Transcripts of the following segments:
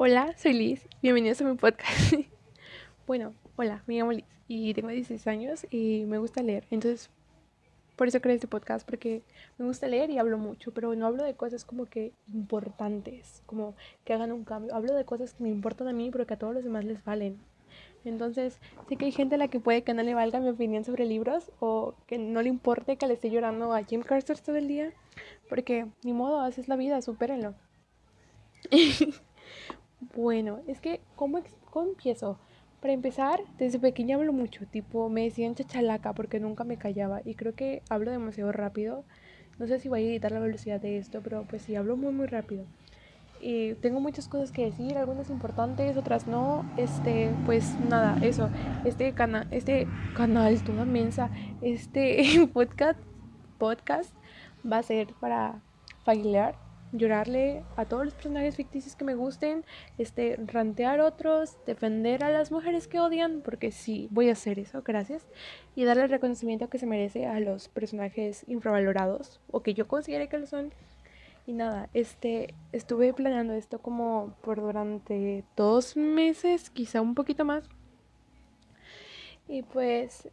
Hola, soy Liz. Bienvenidos a mi podcast. bueno, hola, me llamo Liz y tengo 16 años y me gusta leer. Entonces, por eso creé este podcast, porque me gusta leer y hablo mucho, pero no hablo de cosas como que importantes, como que hagan un cambio. Hablo de cosas que me importan a mí, pero que a todos los demás les valen. Entonces, sé que hay gente a la que puede que no le valga mi opinión sobre libros o que no le importe que le esté llorando a Jim Carter todo el día, porque ni modo, así es la vida, supérenlo. Bueno, es que, ¿cómo, ¿cómo empiezo? Para empezar, desde pequeña hablo mucho, tipo, me decían chachalaca porque nunca me callaba y creo que hablo demasiado rápido. No sé si voy a editar la velocidad de esto, pero pues sí, hablo muy, muy rápido. Y tengo muchas cosas que decir, algunas importantes, otras no. Este, pues nada, eso. Este, canal este canal, toda mensa, este podcast, podcast va a ser para familiar llorarle a todos los personajes ficticios que me gusten, este, rantear otros, defender a las mujeres que odian, porque sí, voy a hacer eso, gracias, y darle el reconocimiento que se merece a los personajes infravalorados, o que yo considere que lo son. Y nada, este, estuve planeando esto como por durante dos meses, quizá un poquito más. Y pues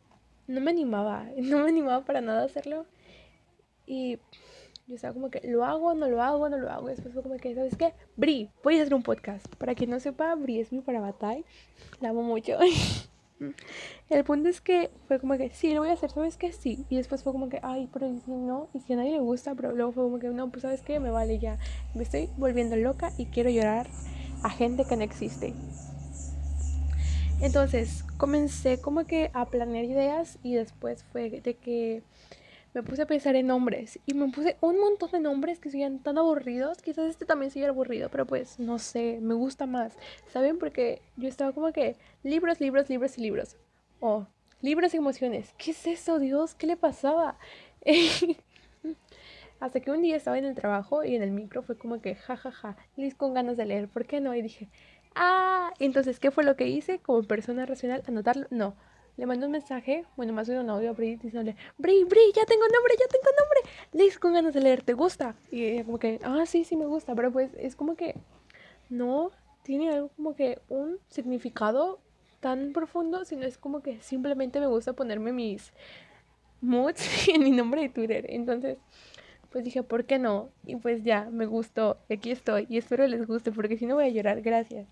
no me animaba, no me animaba para nada a hacerlo. Y yo estaba como que, ¿lo hago, no lo hago, no lo hago? después fue como que, ¿sabes qué? Bri, voy a hacer un podcast. Para quien no sepa, Bri es mi parabatay. La amo mucho. El punto es que fue como que, sí, lo voy a hacer, ¿sabes qué? Sí. Y después fue como que, ay, pero si no, y si a nadie le gusta, pero luego fue como que, no, pues ¿sabes qué? Me vale ya. Me estoy volviendo loca y quiero llorar a gente que no existe. Entonces, comencé como que a planear ideas y después fue de que me puse a pensar en nombres y me puse un montón de nombres que sean tan aburridos. Quizás este también sea aburrido, pero pues no sé, me gusta más. ¿Saben? Porque yo estaba como que libros, libros, libros y libros. Oh, libros y emociones. ¿Qué es eso, Dios? ¿Qué le pasaba? Hasta que un día estaba en el trabajo y en el micro fue como que, jajaja, ja, ja, Liz con ganas de leer, ¿por qué no? Y dije, ah, entonces, ¿qué fue lo que hice como persona racional? Anotarlo. No, le mando un mensaje, bueno, más bien un audio a Bri diciéndole, Bri, Bri, ya tengo nombre, ya tengo nombre. Liz, con ganas de leer, ¿te gusta? Y como que, ah, sí, sí me gusta, pero pues es como que no tiene algo como que un significado tan profundo, sino es como que simplemente me gusta ponerme mis moods en mi nombre de Twitter. Entonces, pues dije, ¿por qué no? Y pues ya, me gustó, aquí estoy y espero les guste, porque si no voy a llorar, gracias.